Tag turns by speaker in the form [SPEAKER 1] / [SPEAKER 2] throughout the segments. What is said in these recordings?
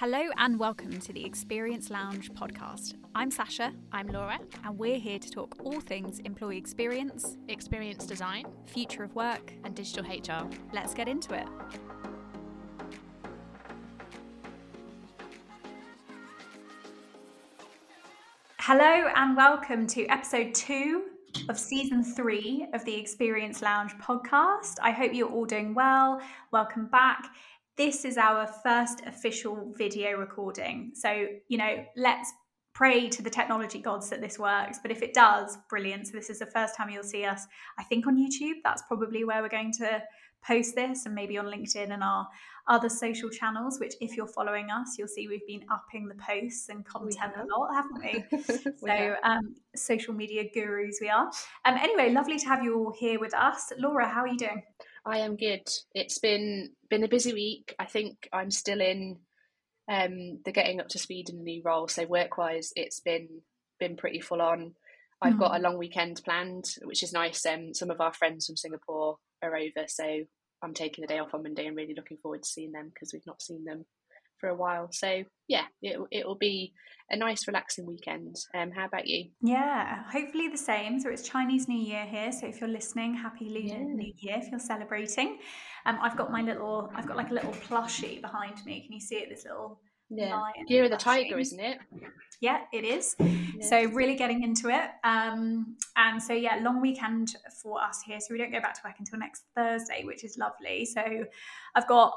[SPEAKER 1] Hello and welcome to the Experience Lounge podcast. I'm Sasha.
[SPEAKER 2] I'm Laura.
[SPEAKER 1] And we're here to talk all things employee experience,
[SPEAKER 2] experience design,
[SPEAKER 1] future of work,
[SPEAKER 2] and digital HR.
[SPEAKER 1] Let's get into it. Hello and welcome to episode two of season three of the Experience Lounge podcast. I hope you're all doing well. Welcome back this is our first official video recording. So, you know, let's pray to the technology gods that this works. But if it does, brilliant. So, this is the first time you'll see us, I think, on YouTube. That's probably where we're going to post this and maybe on LinkedIn and our other social channels, which if you're following us, you'll see we've been upping the posts and content a lot, haven't we? we so um, social media gurus we are. Um, anyway, lovely to have you all here with us. Laura, how are you doing?
[SPEAKER 2] I am good. It's been been a busy week. I think I'm still in um, the getting up to speed in the new role. So work wise, it's been been pretty full on. I've mm. got a hmm. long weekend planned, which is nice. Um, some of our friends from Singapore are over, so I'm taking the day off on Monday. I'm really looking forward to seeing them because we've not seen them for a while. So yeah, it it will be a nice relaxing weekend. Um, how about you?
[SPEAKER 1] Yeah, hopefully the same. So it's Chinese New Year here. So if you're listening, happy Lunar yeah. New Year if you're celebrating. Um, I've got my little, I've got like a little plushie behind me. Can you see it? This little
[SPEAKER 2] yeah. Year of the tiger, isn't it?
[SPEAKER 1] Yeah, it is. Yeah. So really getting into it. Um, and so yeah, long weekend for us here. So we don't go back to work until next Thursday, which is lovely. So I've got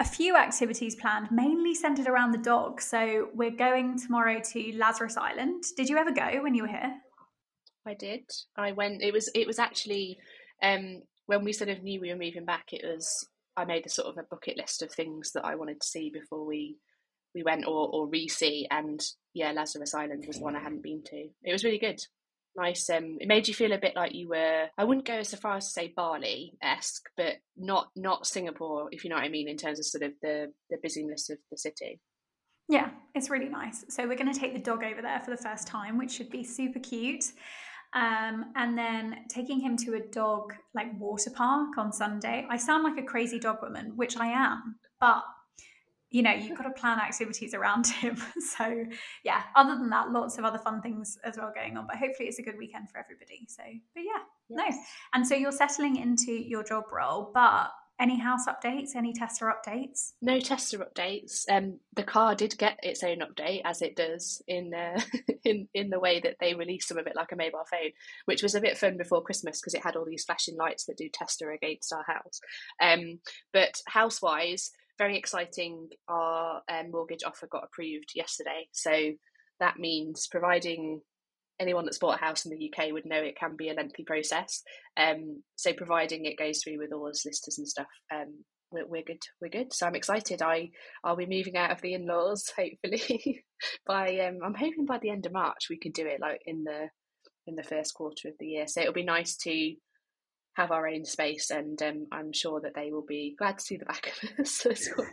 [SPEAKER 1] a few activities planned, mainly centered around the dog. So we're going tomorrow to Lazarus Island. Did you ever go when you were here?
[SPEAKER 2] I did. I went. It was. It was actually um, when we sort of knew we were moving back. It was. I made a sort of a bucket list of things that I wanted to see before we we went or or re-see. And yeah, Lazarus Island was one I hadn't been to. It was really good nice. Um, it made you feel a bit like you were. I wouldn't go so far as to say Bali esque, but not not Singapore, if you know what I mean, in terms of sort of the the busyness of the city.
[SPEAKER 1] Yeah, it's really nice. So we're going to take the dog over there for the first time, which should be super cute. Um, and then taking him to a dog like water park on Sunday. I sound like a crazy dog woman, which I am, but you know you've got to plan activities around him. So yeah other than that lots of other fun things as well going on but hopefully it's a good weekend for everybody. So but yeah yes. no and so you're settling into your job role but any house updates any Tesla updates?
[SPEAKER 2] No Tesla updates. Um the car did get its own update as it does in uh, in in the way that they released some of it like a mobile phone which was a bit fun before christmas because it had all these flashing lights that do tester against our house. Um but house-wise very exciting. Our um, mortgage offer got approved yesterday. So that means providing anyone that's bought a house in the UK would know it can be a lengthy process. Um, so providing it goes through with all the solicitors and stuff, um, we're, we're, good. We're good. So I'm excited. I I'll be moving out of the in-laws hopefully by um, I'm hoping by the end of March we could do it like in the in the first quarter of the year. So it'll be nice to have our own space, and um, I'm sure that they will be glad to see the back of us as well.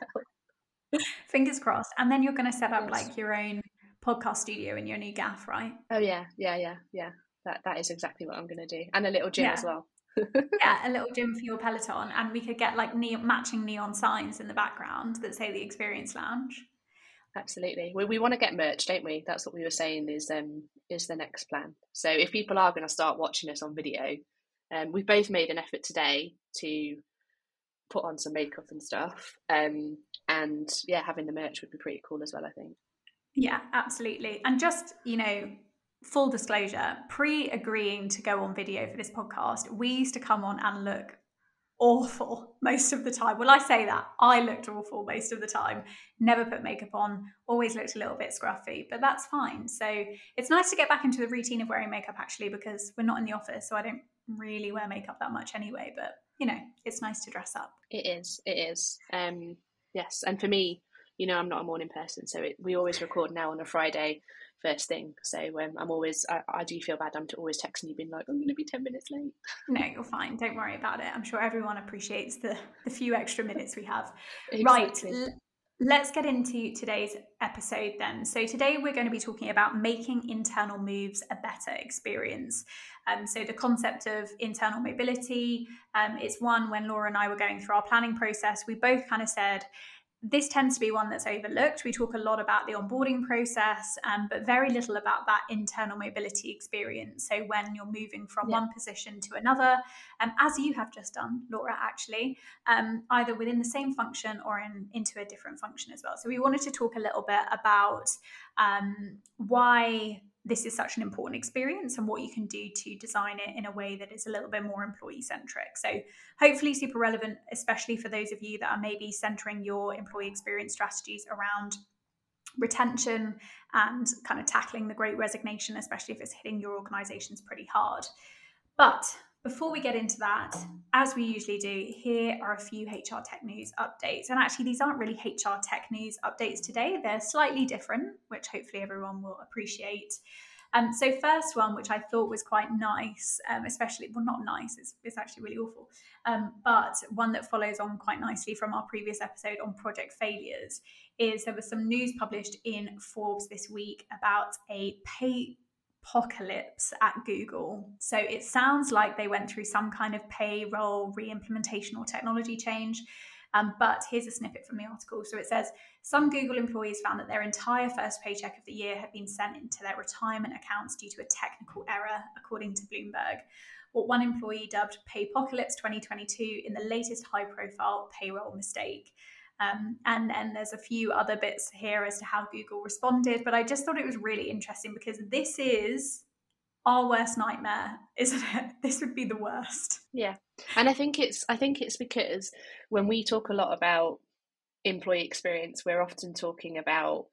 [SPEAKER 1] Fingers crossed. And then you're going to set up yes. like your own podcast studio in your new gaff, right?
[SPEAKER 2] Oh yeah, yeah, yeah, yeah. That that is exactly what I'm going to do, and a little gym yeah. as well.
[SPEAKER 1] yeah, a little gym for your Peloton, and we could get like neon, matching neon signs in the background that say the Experience Lounge.
[SPEAKER 2] Absolutely. We, we want to get merch, don't we? That's what we were saying is um is the next plan. So if people are going to start watching us on video, um, we've both made an effort today to put on some makeup and stuff. Um, and yeah, having the merch would be pretty cool as well, I think.
[SPEAKER 1] Yeah, absolutely. And just, you know, full disclosure, pre agreeing to go on video for this podcast, we used to come on and look awful most of the time. Well, I say that I looked awful most of the time, never put makeup on, always looked a little bit scruffy, but that's fine. So it's nice to get back into the routine of wearing makeup actually because we're not in the office, so I don't really wear makeup that much anyway, but you know, it's nice to dress up.
[SPEAKER 2] It is, it is. Um, yes, and for me, you know, I'm not a morning person, so it, we always record now on a Friday first thing. So um, I'm always, I, I, do feel bad. I'm to always texting you, being like, I'm going to be 10 minutes late.
[SPEAKER 1] No, you're fine. Don't worry about it. I'm sure everyone appreciates the, the few extra minutes we have. Exactly. Right. Let's get into today's episode then. So, today we're going to be talking about making internal moves a better experience. Um, so, the concept of internal mobility, um, it's one when Laura and I were going through our planning process, we both kind of said, this tends to be one that's overlooked. We talk a lot about the onboarding process, um, but very little about that internal mobility experience. So when you're moving from yeah. one position to another, um, as you have just done, Laura, actually, um, either within the same function or in, into a different function as well. So we wanted to talk a little bit about um, why this is such an important experience and what you can do to design it in a way that is a little bit more employee centric. So, hopefully, super relevant, especially for those of you that are maybe centering your employee experience strategies around retention and kind of tackling the great resignation, especially if it's hitting your organizations pretty hard. But before we get into that, as we usually do, here are a few HR tech news updates. And actually, these aren't really HR tech news updates today, they're slightly different, which hopefully everyone will appreciate. Um, so, first one, which I thought was quite nice, um, especially, well, not nice, it's, it's actually really awful, um, but one that follows on quite nicely from our previous episode on project failures, is there was some news published in Forbes this week about a pay apocalypse at Google. So it sounds like they went through some kind of payroll re implementation or technology change. Um, but here's a snippet from the article. So it says some Google employees found that their entire first paycheck of the year had been sent into their retirement accounts due to a technical error, according to Bloomberg. What one employee dubbed Paypocalypse 2022 in the latest high profile payroll mistake. Um, and then there's a few other bits here as to how Google responded. But I just thought it was really interesting because this is our worst nightmare, isn't it? This would be the worst.
[SPEAKER 2] Yeah. And I think it's I think it's because when we talk a lot about employee experience, we're often talking about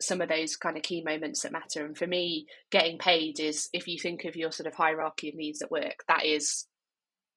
[SPEAKER 2] some of those kind of key moments that matter. And for me, getting paid is if you think of your sort of hierarchy of needs at work, that is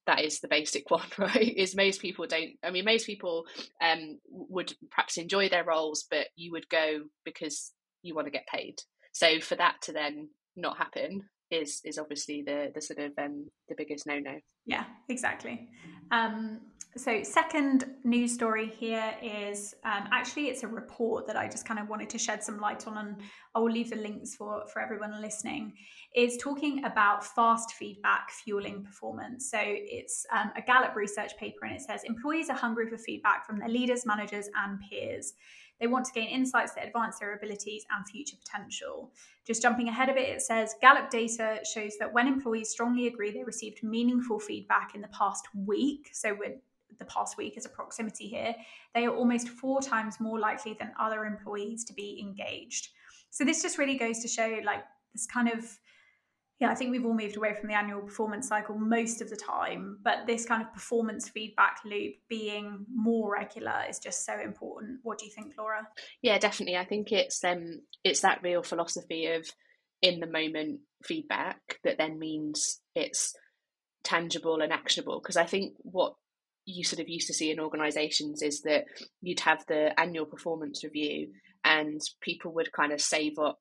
[SPEAKER 2] that is the basic one right? Is most people don't i mean most people um, would perhaps enjoy their roles but you would go because you want to get paid. So for that to then not happen is is obviously the the sort of um the biggest no no
[SPEAKER 1] yeah exactly. Um so second news story here is um, actually it's a report that i just kind of wanted to shed some light on and i will leave the links for for everyone listening. Is talking about fast feedback fueling performance. So it's um, a gallup research paper and it says employees are hungry for feedback from their leaders managers and peers. They want to gain insights that advance their abilities and future potential. Just jumping ahead of it, it says Gallup data shows that when employees strongly agree they received meaningful feedback in the past week, so with the past week as a proximity here, they are almost four times more likely than other employees to be engaged. So this just really goes to show like this kind of yeah, I think we've all moved away from the annual performance cycle most of the time, but this kind of performance feedback loop being more regular is just so important. What do you think, Laura?
[SPEAKER 2] Yeah, definitely. I think it's um it's that real philosophy of in the moment feedback that then means it's tangible and actionable. Because I think what you sort of used to see in organizations is that you'd have the annual performance review and people would kind of save up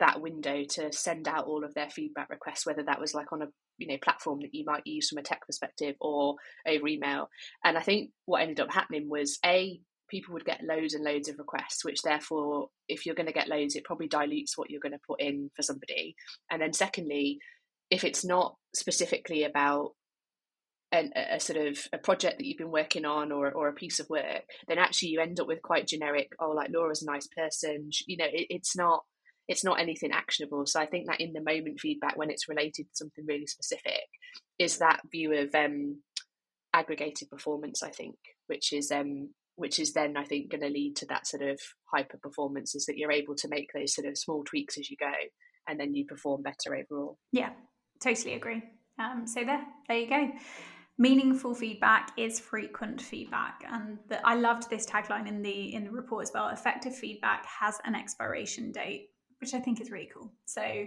[SPEAKER 2] that window to send out all of their feedback requests, whether that was like on a you know platform that you might use from a tech perspective or over email. And I think what ended up happening was a people would get loads and loads of requests, which therefore, if you're going to get loads, it probably dilutes what you're going to put in for somebody. And then secondly, if it's not specifically about an, a sort of a project that you've been working on or, or a piece of work, then actually you end up with quite generic, oh, like Laura's a nice person. You know, it, it's not it's not anything actionable. So I think that in the moment feedback, when it's related to something really specific, is that view of um, aggregated performance. I think, which is um, which is then I think going to lead to that sort of hyper performance. Is that you're able to make those sort of small tweaks as you go, and then you perform better overall.
[SPEAKER 1] Yeah, totally agree. Um, so there, there you go meaningful feedback is frequent feedback and the, i loved this tagline in the in the report as well effective feedback has an expiration date which I think is really cool. So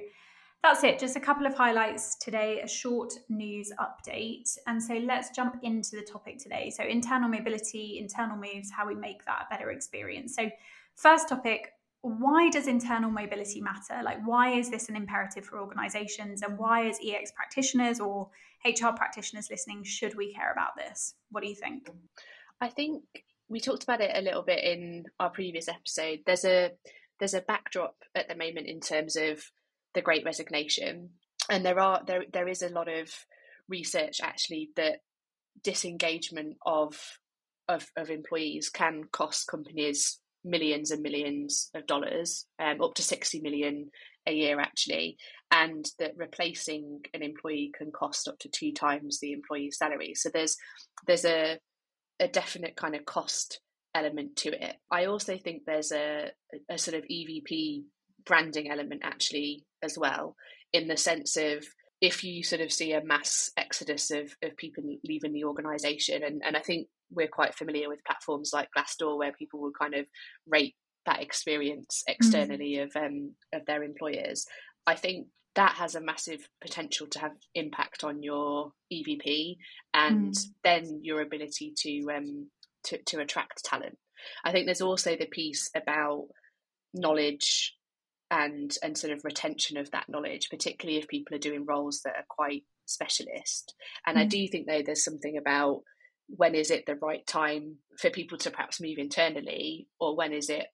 [SPEAKER 1] that's it. Just a couple of highlights today, a short news update. And so let's jump into the topic today. So, internal mobility, internal moves, how we make that a better experience. So, first topic why does internal mobility matter? Like, why is this an imperative for organizations? And why, as EX practitioners or HR practitioners listening, should we care about this? What do you think?
[SPEAKER 2] I think we talked about it a little bit in our previous episode. There's a there's a backdrop at the moment in terms of the Great Resignation, and there are there there is a lot of research actually that disengagement of of, of employees can cost companies millions and millions of dollars, um, up to 60 million a year actually, and that replacing an employee can cost up to two times the employee's salary. So there's there's a a definite kind of cost element to it. I also think there's a a sort of EVP branding element actually as well, in the sense of if you sort of see a mass exodus of, of people leaving the organization and, and I think we're quite familiar with platforms like Glassdoor where people will kind of rate that experience mm. externally mm. of um, of their employers. I think that has a massive potential to have impact on your EVP and mm. then your ability to um to, to attract talent. I think there's also the piece about knowledge and and sort of retention of that knowledge, particularly if people are doing roles that are quite specialist. And mm. I do think though there's something about when is it the right time for people to perhaps move internally, or when is it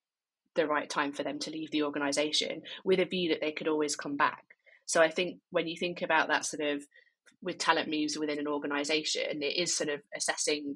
[SPEAKER 2] the right time for them to leave the organization with a view that they could always come back. So I think when you think about that sort of with talent moves within an organization, it is sort of assessing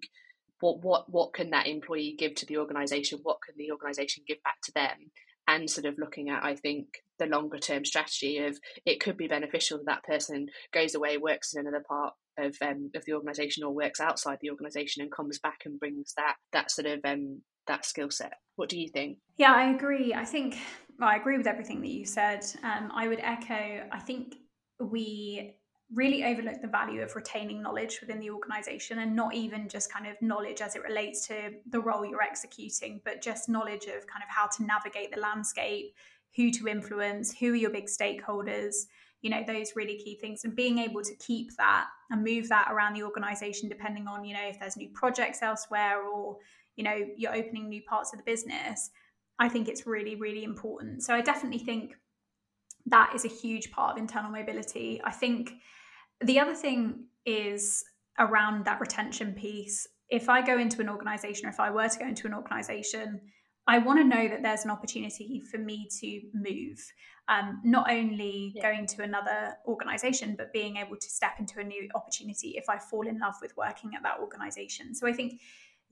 [SPEAKER 2] what what what can that employee give to the organization, what can the organization give back to them, and sort of looking at I think the longer term strategy of it could be beneficial that that person goes away, works in another part of um, of the organization or works outside the organization and comes back and brings that that sort of um, that skill set. What do you think?
[SPEAKER 1] Yeah, I agree. I think well, I agree with everything that you said. Um, I would echo. I think we really overlook the value of retaining knowledge within the organization and not even just kind of knowledge as it relates to the role you're executing, but just knowledge of kind of how to navigate the landscape, who to influence, who are your big stakeholders, you know, those really key things and being able to keep that and move that around the organization depending on, you know, if there's new projects elsewhere or you know you're opening new parts of the business i think it's really really important. So i definitely think that is a huge part of internal mobility. I think the other thing is around that retention piece. If i go into an organization or if i were to go into an organization I want to know that there's an opportunity for me to move, um, not only yeah. going to another organization, but being able to step into a new opportunity if I fall in love with working at that organization. So I think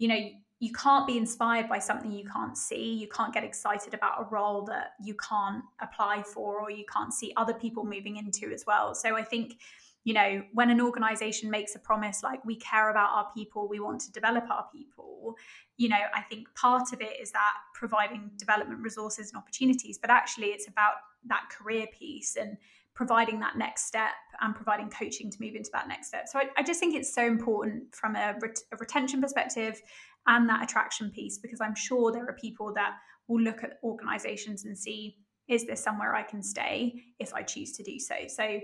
[SPEAKER 1] you know you can't be inspired by something you can't see you can't get excited about a role that you can't apply for or you can't see other people moving into as well so i think you know when an organization makes a promise like we care about our people we want to develop our people you know i think part of it is that providing development resources and opportunities but actually it's about that career piece and providing that next step and providing coaching to move into that next step. So I, I just think it's so important from a, ret- a, retention perspective and that attraction piece because I'm sure there are people that will look at organizations and see is there somewhere I can stay if I choose to do so. So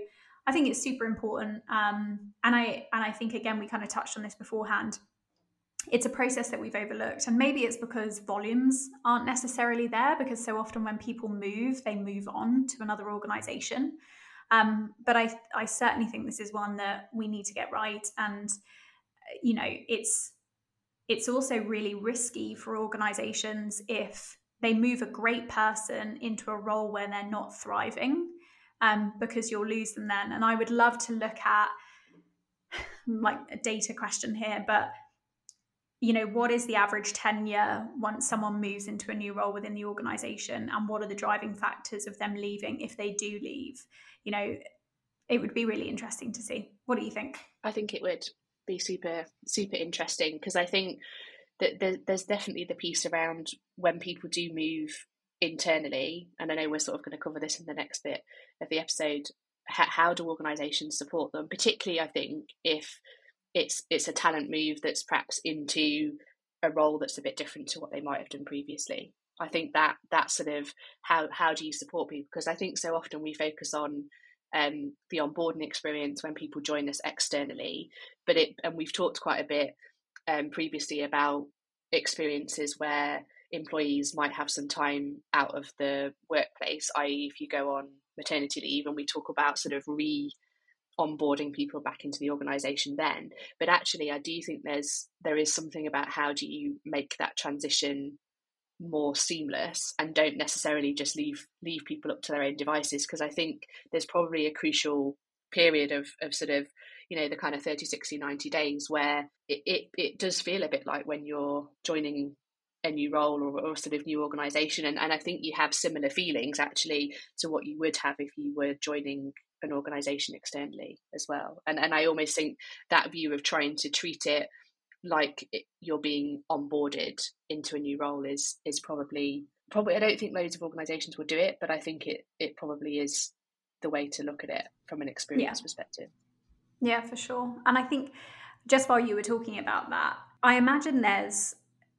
[SPEAKER 1] I think it's super important. Um, and I and I think again we kind of touched on this beforehand. It's a process that we've overlooked, and maybe it's because volumes aren't necessarily there. Because so often when people move, they move on to another organization. Um, but I, I certainly think this is one that we need to get right. And, you know, it's, it's also really risky for organizations if they move a great person into a role where they're not thriving um, because you'll lose them then. And I would love to look at like a data question here, but you know what is the average tenure once someone moves into a new role within the organization? And what are the driving factors of them leaving if they do leave? You know it would be really interesting to see. What do you think?
[SPEAKER 2] I think it would be super super interesting because i think that there's definitely the piece around when people do move internally and i know we're sort of going to cover this in the next bit of the episode how do organizations support them particularly i think if it's it's a talent move that's perhaps into a role that's a bit different to what they might have done previously. I think that that sort of how how do you support people? Because I think so often we focus on um, the onboarding experience when people join us externally, but it and we've talked quite a bit um, previously about experiences where employees might have some time out of the workplace, i.e., if you go on maternity leave, and we talk about sort of re onboarding people back into the organization then but actually i do think there's there is something about how do you make that transition more seamless and don't necessarily just leave leave people up to their own devices because i think there's probably a crucial period of of sort of you know the kind of 30 60 90 days where it, it, it does feel a bit like when you're joining a new role or, or sort of new organization and, and i think you have similar feelings actually to what you would have if you were joining an organization externally as well and and i almost think that view of trying to treat it like you're being onboarded into a new role is is probably probably I don't think loads of organisations will do it, but I think it it probably is the way to look at it from an experience
[SPEAKER 1] yeah.
[SPEAKER 2] perspective.
[SPEAKER 1] Yeah, for sure. And I think just while you were talking about that, I imagine there's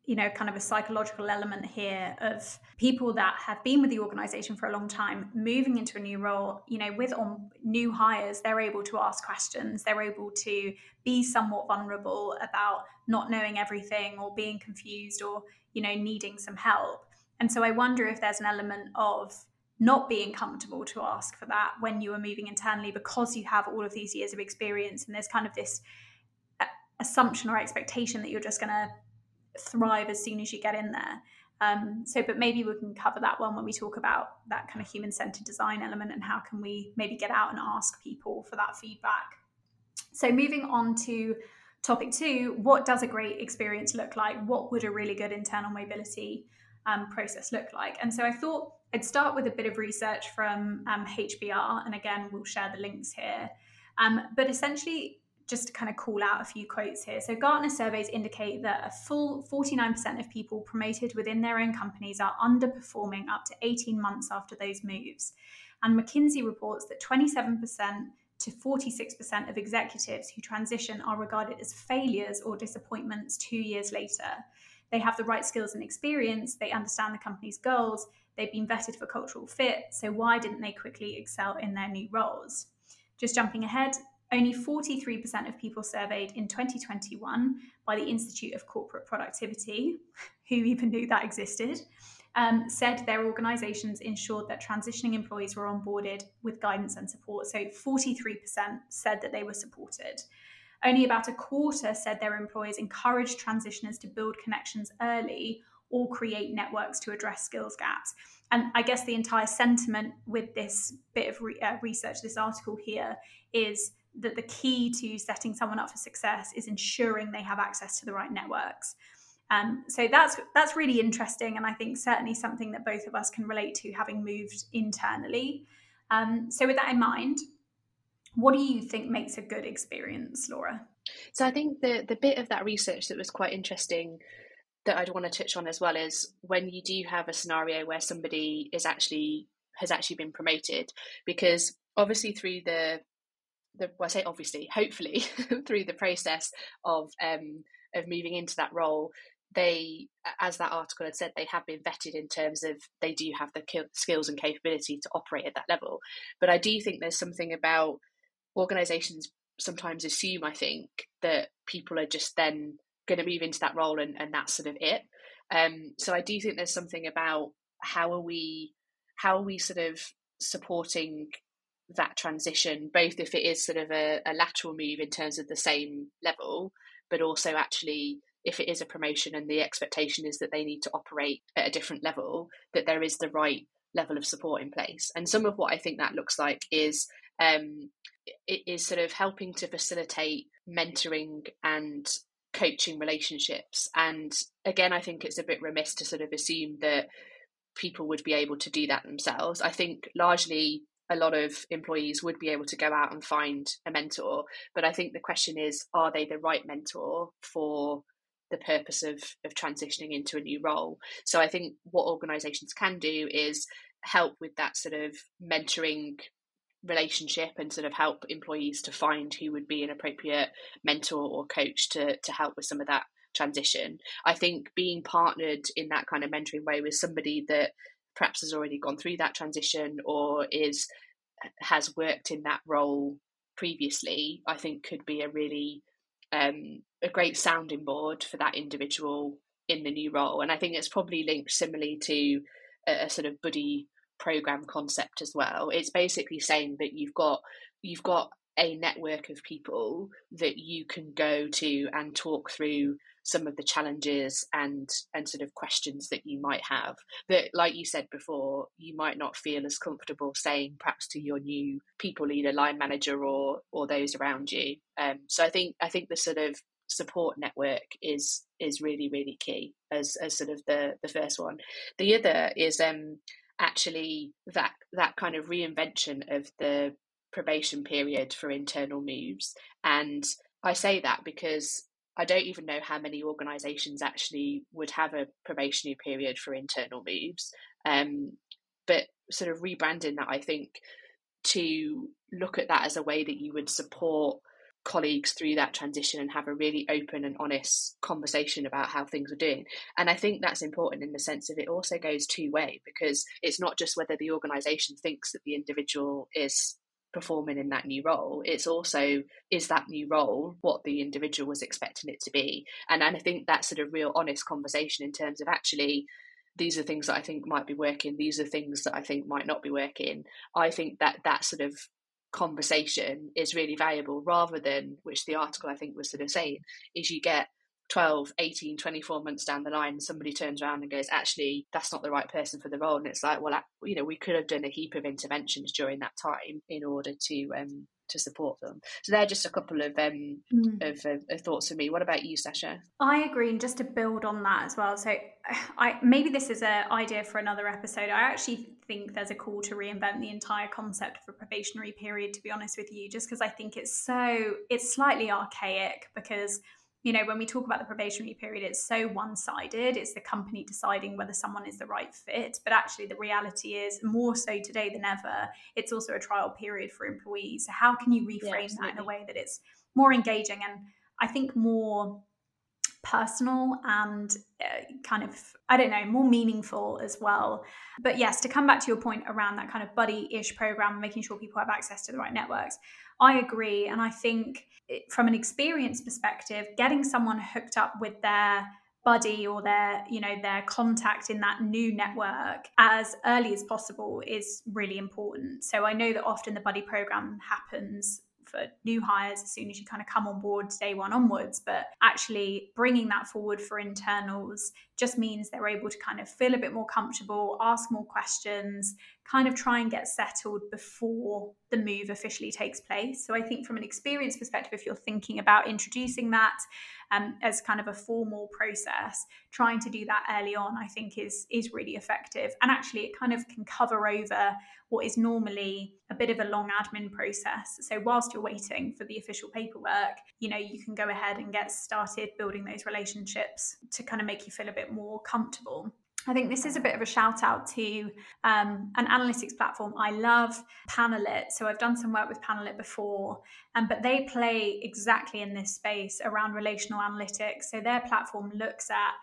[SPEAKER 1] you know kind of a psychological element here of people that have been with the organization for a long time moving into a new role you know with on new hires they're able to ask questions they're able to be somewhat vulnerable about not knowing everything or being confused or you know needing some help. And so I wonder if there's an element of not being comfortable to ask for that when you are moving internally because you have all of these years of experience and there's kind of this uh, assumption or expectation that you're just going to thrive as soon as you get in there. Um, so, but maybe we can cover that one when we talk about that kind of human centered design element and how can we maybe get out and ask people for that feedback. So, moving on to topic two, what does a great experience look like? What would a really good internal mobility um, process look like? And so I thought I'd start with a bit of research from um, HBR, and again, we'll share the links here. Um, but essentially, just to kind of call out a few quotes here. So, Gartner surveys indicate that a full 49% of people promoted within their own companies are underperforming up to 18 months after those moves. And McKinsey reports that 27% to 46% of executives who transition are regarded as failures or disappointments two years later. They have the right skills and experience, they understand the company's goals, they've been vetted for cultural fit, so why didn't they quickly excel in their new roles? Just jumping ahead, only 43% of people surveyed in 2021 by the Institute of Corporate Productivity, who even knew that existed, um, said their organizations ensured that transitioning employees were onboarded with guidance and support. So 43% said that they were supported. Only about a quarter said their employers encouraged transitioners to build connections early or create networks to address skills gaps. And I guess the entire sentiment with this bit of re- uh, research, this article here, is that the key to setting someone up for success is ensuring they have access to the right networks. Um, so that's that's really interesting, and I think certainly something that both of us can relate to, having moved internally. Um, so with that in mind, what do you think makes a good experience, Laura?
[SPEAKER 2] So I think the the bit of that research that was quite interesting that I'd want to touch on as well is when you do have a scenario where somebody is actually has actually been promoted, because obviously through the the well, I say obviously, hopefully through the process of um, of moving into that role, they, as that article had said, they have been vetted in terms of they do have the skills and capability to operate at that level. But I do think there's something about organizations sometimes assume, I think, that people are just then going to move into that role and, and that's sort of it. Um, so I do think there's something about how are we how are we sort of supporting that transition, both if it is sort of a, a lateral move in terms of the same level, but also actually if it is a promotion and the expectation is that they need to operate at a different level, that there is the right level of support in place. And some of what I think that looks like is um, it is sort of helping to facilitate mentoring and coaching relationships. And again, I think it's a bit remiss to sort of assume that people would be able to do that themselves. I think largely a lot of employees would be able to go out and find a mentor. But I think the question is, are they the right mentor for the purpose of, of transitioning into a new role? So I think what organizations can do is help with that sort of mentoring relationship and sort of help employees to find who would be an appropriate mentor or coach to to help with some of that transition. I think being partnered in that kind of mentoring way with somebody that perhaps has already gone through that transition or is has worked in that role previously, I think could be a really um, a great sounding board for that individual in the new role. And I think it's probably linked similarly to a, a sort of buddy program concept as well. It's basically saying that you've got you've got a network of people that you can go to and talk through some of the challenges and and sort of questions that you might have that like you said before you might not feel as comfortable saying perhaps to your new people leader line manager or or those around you. Um, so i think i think the sort of support network is is really really key as as sort of the the first one. The other is um actually that that kind of reinvention of the probation period for internal moves. And i say that because I don't even know how many organisations actually would have a probationary period for internal moves. Um, but sort of rebranding that, I think, to look at that as a way that you would support colleagues through that transition and have a really open and honest conversation about how things are doing. And I think that's important in the sense of it also goes two way because it's not just whether the organisation thinks that the individual is performing in that new role it's also is that new role what the individual was expecting it to be? And, and i think that sort of real honest conversation in terms of actually these are things that i think might be working these are things that i think might not be working. I think that that sort of conversation is really valuable rather than which the article i think was sort of saying is you get 12 18 24 months down the line somebody turns around and goes actually that's not the right person for the role. And it's like well you know we could have done a heap of interventions during that time in order to um to support them. So they're just a couple of um mm. of, of, of, thoughts for me. What about you sasha?
[SPEAKER 1] I agree and just to build on that as well so i maybe this is an idea for another episode. I actually think there's a call to reinvent the entire concept of a probationary period to be honest with you just because i think it's so it's slightly archaic because you know, when we talk about the probationary period, it's so one sided. It's the company deciding whether someone is the right fit. But actually, the reality is more so today than ever, it's also a trial period for employees. So, how can you reframe yeah, that in a way that it's more engaging and I think more personal and uh, kind of i don't know more meaningful as well. But yes to come back to your point around that kind of buddy-ish program making sure people have access to the right networks i agree. And i think from an experience perspective, getting someone hooked up with their buddy or their you know their contact in that new network as early as possible is really important. So i know that often the buddy program happens for new hires as soon as you kind of come on board day one onwards. But actually, bringing that forward for internals just means they're able to kind of feel a bit more comfortable, ask more questions, kind of try and get settled before the move officially takes place. So I think from an experience perspective, if you're thinking about introducing that um, as kind of a formal process, trying to do that early on, I think is is really effective. And actually, it kind of can cover over what is normally a bit of a long admin process. So whilst you're waiting for the official paperwork, you know, you can go ahead and get started building those relationships to kind of make you feel a bit more comfortable. I think this is a bit of a shout out to um, an analytics platform I love, Panalyt. So I've done some work with Panalyt before, um, but they play exactly in this space around relational analytics. So their platform looks at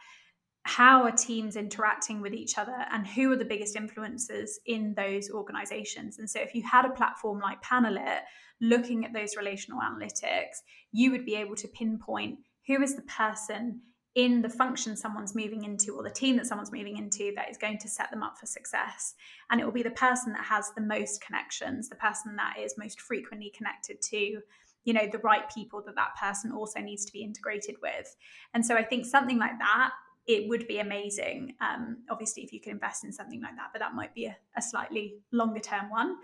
[SPEAKER 1] how are teams interacting with each other and who are the biggest influencers in those organizations and so if you had a platform like Panalyt looking at those relational analytics you would be able to pinpoint who is the person in the function someone's moving into or the team that someone's moving into that is going to set them up for success and it will be the person that has the most connections the person that is most frequently connected to you know the right people that that person also needs to be integrated with and so i think something like that it would be amazing. Um, obviously, if you could invest in something like that, but that might be a, a slightly longer term one.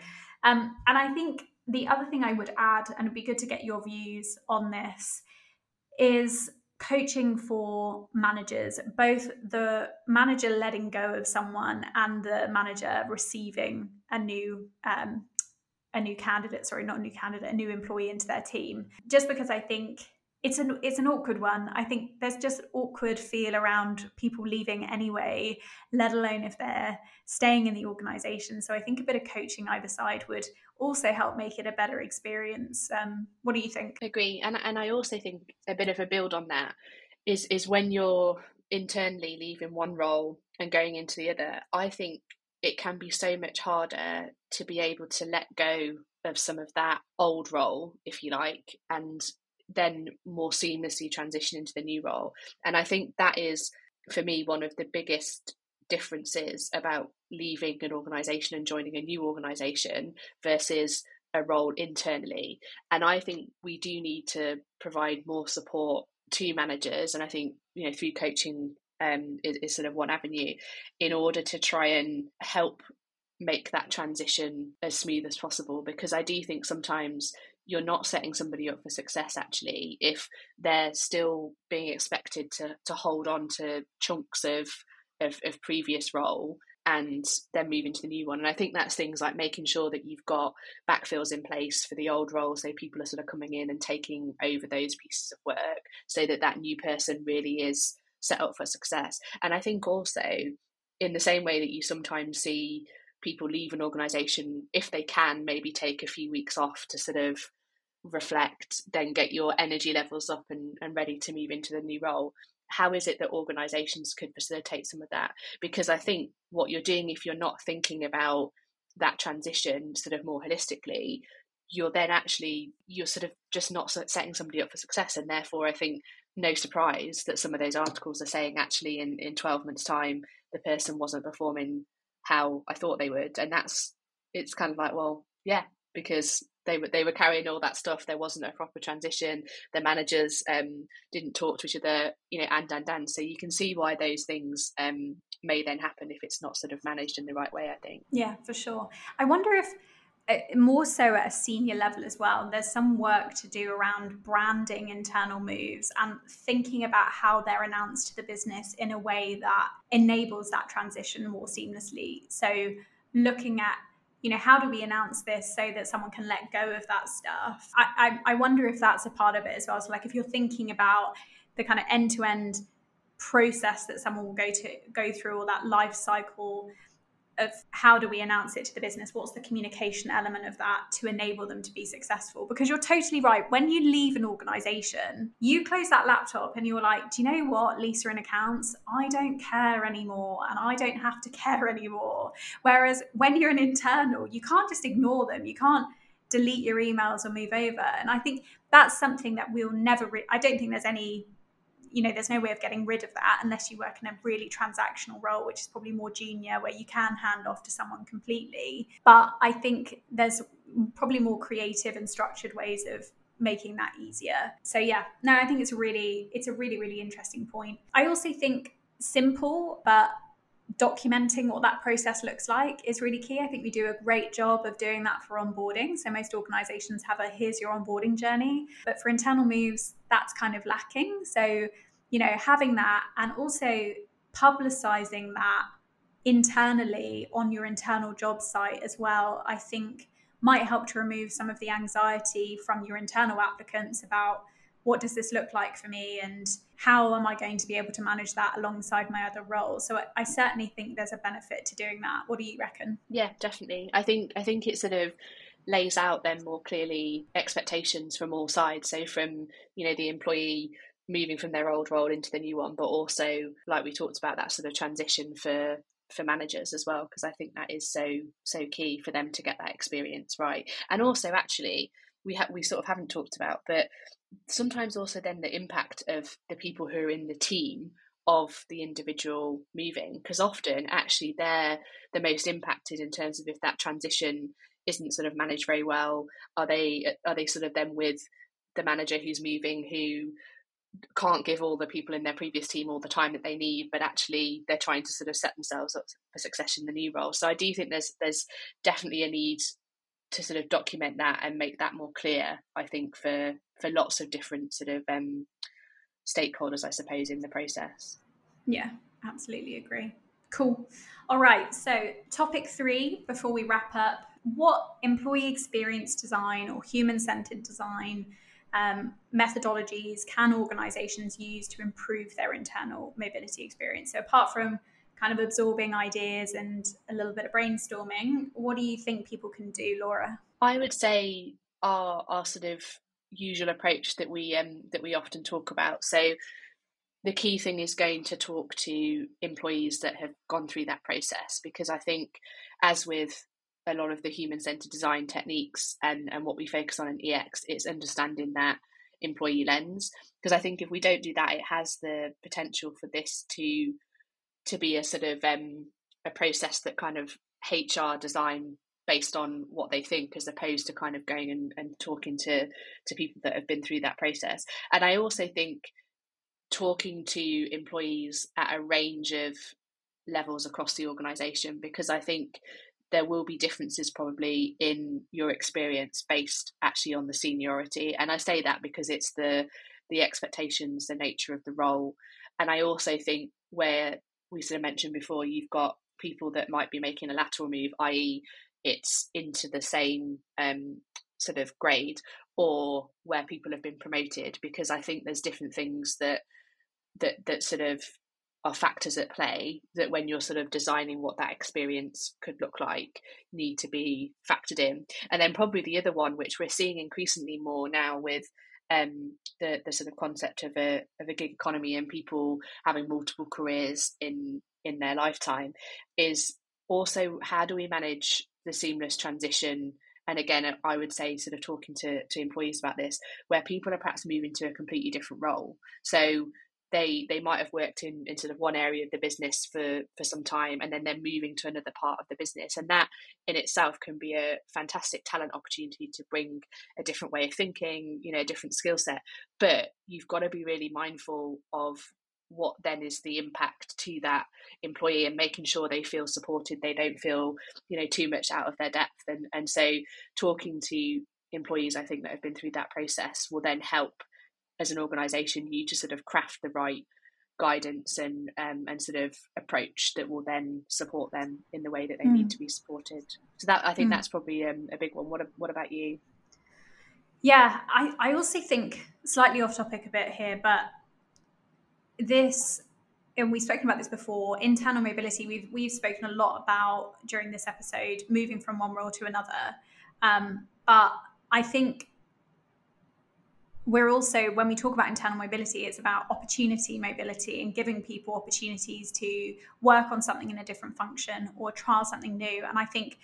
[SPEAKER 1] Um, and I think the other thing I would add, and it'd be good to get your views on this, is coaching for managers, both the manager letting go of someone and the manager receiving a new um, a new candidate, sorry, not a new candidate, a new employee into their team. Just because I think it's an it's an awkward one. I think there's just an awkward feel around people leaving anyway, let alone if they're staying in the organization. So I think a bit of coaching either side would also help make it a better experience. Um, what do you think?
[SPEAKER 2] Agree, and and I also think a bit of a build on that is is when you're internally leaving one role and going into the other. I think it can be so much harder to be able to let go of some of that old role, if you like, and then more seamlessly transition into the new role. And I think that is, for me, one of the biggest differences about leaving an organization and joining a new organization versus a role internally. And I think we do need to provide more support to managers, and I think you know through coaching um, is, is sort of one avenue in order to try and help make that transition as smooth as possible because I do think sometimes you're not setting somebody up for success actually if they're still being expected to to hold on to chunks of of, of previous role and then move into the new one. And I think that's things like making sure that you've got backfills in place for the old role, so people are sort of coming in and taking over those pieces of work, so that that new person really is set up for success. And I think also, in the same way that you sometimes see people leave an organization, if they can, maybe take a few weeks off to sort of reflect, then get your energy levels up and, and ready to move into the new role. How is it that organizations could facilitate some of that? Because I think what you're doing, if you're not thinking about that transition sort of more holistically, you're then actually you're sort of just not setting somebody up for success and therefore i think no surprise that some of those articles are saying actually in, in 12 months time the person wasn't performing how I thought they would and that's it's kind of like well yeah because they were they were carrying all that stuff. There wasn't a proper transition. The managers um, didn't talk to each other you know and and and. So you can see why those things um, may then happen if it's not sort of managed in the right way I think.
[SPEAKER 1] Yeah for sure. I wonder if more so at a senior level as well. There's some work to do around branding internal moves and thinking about how they're announced to the business in a way that enables that transition more seamlessly. So, looking at you know how do we announce this so that someone can let go of that stuff I, I, I wonder if that's a part of it as well so like if you're thinking about the kind of end-to-end process that someone will go to go through all that life cycle of how do we announce it to the business? What's the communication element of that to enable them to be successful? Because you're totally right. When you leave an organization you close that laptop and you're like do you know what? Lisa in accounts i don't care anymore and i don't have to care anymore. Whereas when you're an internal you can't just ignore them. You can't delete your emails or move over. And i think that's something that we'll never re- i don't think there's any you know there's no way of getting rid of that unless you work in a really transactional role which is probably more junior where you can hand off to someone completely but i think there's probably more creative and structured ways of making that easier so yeah no i think it's really it's a really really interesting point i also think simple but documenting what that process looks like is really key. I think we do a great job of doing that for onboarding. So most organizations have a here's your onboarding journey, but for internal moves, that's kind of lacking. So, you know, having that and also publicizing that internally on your internal job site as well, I think might help to remove some of the anxiety from your internal applicants about what does this look like for me and how am I going to be able to manage that alongside my other roles? So I, certainly think there's a benefit to doing that. What do you reckon?
[SPEAKER 2] Yeah, definitely. I think I think it sort of lays out then more clearly expectations from all sides. So from you know the employee moving from their old role into the new one, but also like we talked about that sort of transition for for managers as well because I think that is so so key for them to get that experience right. And also actually we have we sort of haven't talked about, but sometimes also then the impact of the people who are in the team of the individual moving because often actually they're the most impacted in terms of if that transition isn't sort of managed very well are they are they sort of then with the manager who's moving who can't give all the people in their previous team all the time that they need but actually they're trying to sort of set themselves up for success in the new role. So i do think there's there's definitely a need to sort of document that and make that more clear i think for for lots of different sort of um, stakeholders i suppose in the process.
[SPEAKER 1] Yeah absolutely agree. Cool. All right so topic three before we wrap up what employee experience design or human centered design um, methodologies can organizations use to improve their internal mobility experience so apart from kind of absorbing ideas and a little bit of brainstorming. What do you think people can do, Laura?
[SPEAKER 2] I would say our our sort of usual approach that we um that we often talk about. So the key thing is going to talk to employees that have gone through that process because I think as with a lot of the human centered design techniques and, and what we focus on in EX, it's understanding that employee lens. Because I think if we don't do that, it has the potential for this to to be a sort of um, a process that kind of HR design based on what they think as opposed to kind of going and, and talking to to people that have been through that process and i also think talking to employees at a range of levels across the organization because I think there will be differences probably in your experience based actually on the seniority. And I say that because it's the the expectations the nature of the role. And I also think where we sort of mentioned before you've got people that might be making a lateral move i.e it's into the same um, sort of grade or where people have been promoted because I think there's different things that that that sort of are factors at play that when you're sort of designing what that experience could look like need to be factored in. And then probably the other one which we're seeing increasingly more now with um, the the sort of concept of a of a gig economy and people having multiple careers in in their lifetime is also how do we manage the seamless transition? And again i would say sort of talking to, to employees about this where people are perhaps moving to a completely different role. So they they might have worked in, in sort of one area of the business for for some time and then they're moving to another part of the business. And that in itself can be a fantastic talent opportunity to bring a different way of thinking you know a different skill set. But you've got to be really mindful of what then is the impact to that employee and making sure they feel supported they don't feel you know too much out of their depth. And and so talking to employees i think that have been through that process will then help as an organization you to sort of craft the right guidance and um, and sort of approach that will then support them in the way that they mm. need to be supported so that i think mm. that's probably um, a big one what what about you
[SPEAKER 1] yeah i i also think slightly off topic a bit here but this and we've spoken about this before internal mobility we've we've spoken a lot about during this episode moving from one role to another um, but i think we're also when we talk about internal mobility it's about opportunity mobility and giving people opportunities to work on something in a different function or trial something new and i think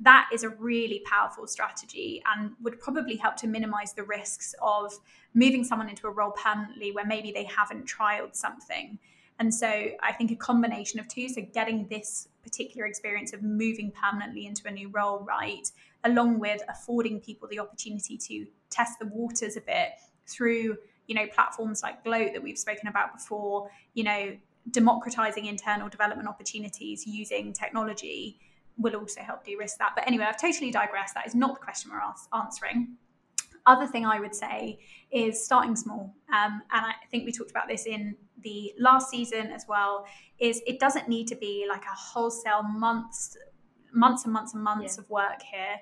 [SPEAKER 1] that is a really powerful strategy and would probably help to minimize the risks of moving someone into a role permanently where maybe they haven't trialed something. And so I think a combination of two, so getting this particular experience of moving permanently into a new role right, along with affording people the opportunity to test the waters a bit through, you know, platforms like Gloat that we've spoken about before, you know, democratizing internal development opportunities using technology will also help de-risk that. But anyway, I've totally digressed. That is not the question we're answering. Other thing I would say is starting small, um, and I think we talked about this in the last season as well. Is it doesn't need to be like a wholesale months, months and months and months yeah. of work here.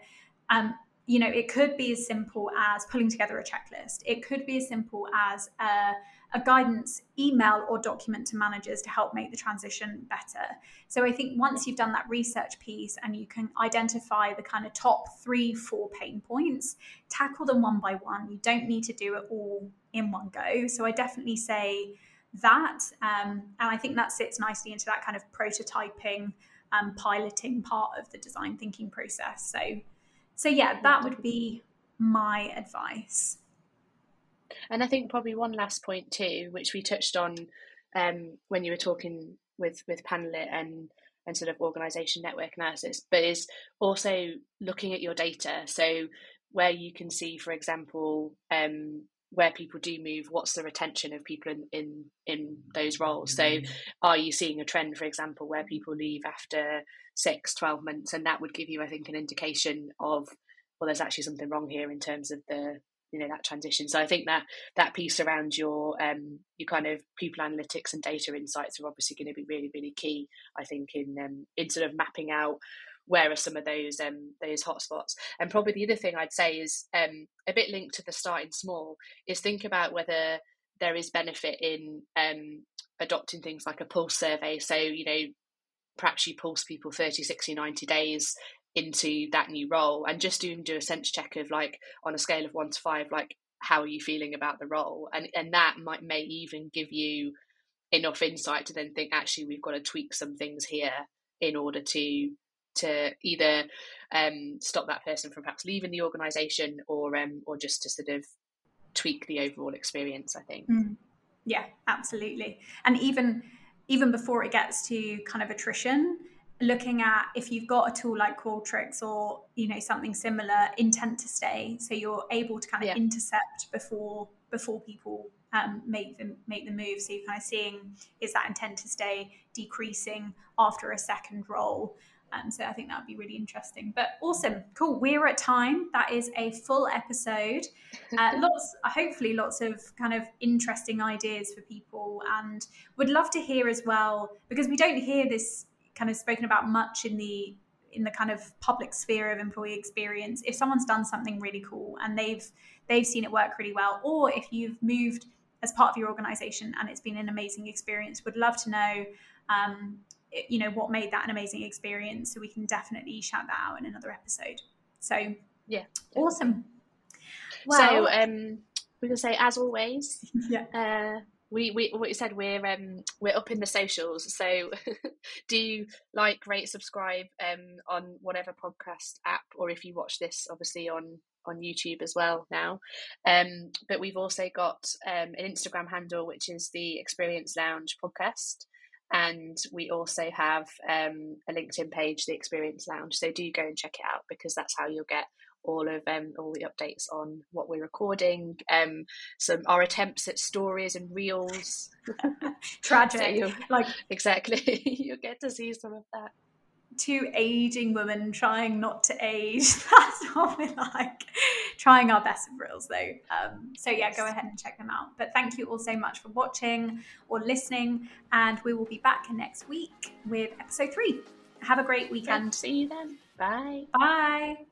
[SPEAKER 1] Um, you know, it could be as simple as pulling together a checklist. It could be as simple as a a guidance email or document to managers to help make the transition better. So I think once you've done that research piece and you can identify the kind of top three, four pain points, tackle them one by one. You don't need to do it all in one go. So I definitely say that. Um, and I think that sits nicely into that kind of prototyping, um, piloting part of the design thinking process. So, so yeah, that would be my advice.
[SPEAKER 2] And I think probably one last point too, which we touched on um, when you were talking with with Panalyt and and sort of organization network analysis, but is also looking at your data. So where you can see, for example, um, where people do move, what's the retention of people in, in in those roles? So are you seeing a trend, for example, where people leave after six, 12 months? And that would give you, I think, an indication of well, there's actually something wrong here in terms of the you know that transition so i think that that piece around your um your kind of people analytics and data insights are obviously going to be really really key i think in um in sort of mapping out where are some of those um those hotspots? And probably the other thing i'd say is um a bit linked to the starting small is think about whether there is benefit in um adopting things like a pulse survey. So you know perhaps you pulse people 30 60 90 days into that new role and just doing do a sense check of like on a scale of one to five like how are you feeling about the role? And and that might may even give you enough insight to then think actually we've got to tweak some things here in order to to either um, stop that person from perhaps leaving the organization or um, or just to sort of tweak the overall experience i think
[SPEAKER 1] mm. yeah absolutely and even even before it gets to kind of attrition looking at if you've got a tool like Qualtrics or you know something similar, intent to stay, so you're able to kind of yeah. intercept before before people um, make them make the move. So you're kind of seeing is that intent to stay decreasing after a second role. Um, so I think that would be really interesting. But awesome, cool. We're at time. That is a full episode. Uh, lots, hopefully, lots of kind of interesting ideas for people, and would love to hear as well because we don't hear this kind of spoken about much in the in the kind of public sphere of employee experience. If someone's done something really cool and they've they've seen it work really well, or if you've moved as part of your organization and it's been an amazing experience, would love to know. Um, you know what made that an amazing experience so we can definitely shout that out in another episode. So
[SPEAKER 2] yeah
[SPEAKER 1] awesome.
[SPEAKER 2] well, so um we can say as always
[SPEAKER 1] yeah.
[SPEAKER 2] uh we, we what you said we're um we're up in the socials. So do like rate subscribe um on whatever podcast app or if you watch this obviously on on YouTube as well now. Um but we've also got um an Instagram handle which is the Experience Lounge podcast. And we also have um, a LinkedIn page, the Experience Lounge. So do go and check it out because that's how you'll get all of um, all the updates on what we're recording, um, some our attempts at stories and reels.
[SPEAKER 1] Tragic,
[SPEAKER 2] so like exactly, you'll get to see some of that
[SPEAKER 1] two aging women trying not to age. That's what we like. Trying our best with reels though. Um, so yeah, go ahead and check them out. But thank you all so much for watching or listening, and we will be back next week with episode three. Have a great weekend.
[SPEAKER 2] See you then. Bye.
[SPEAKER 1] Bye.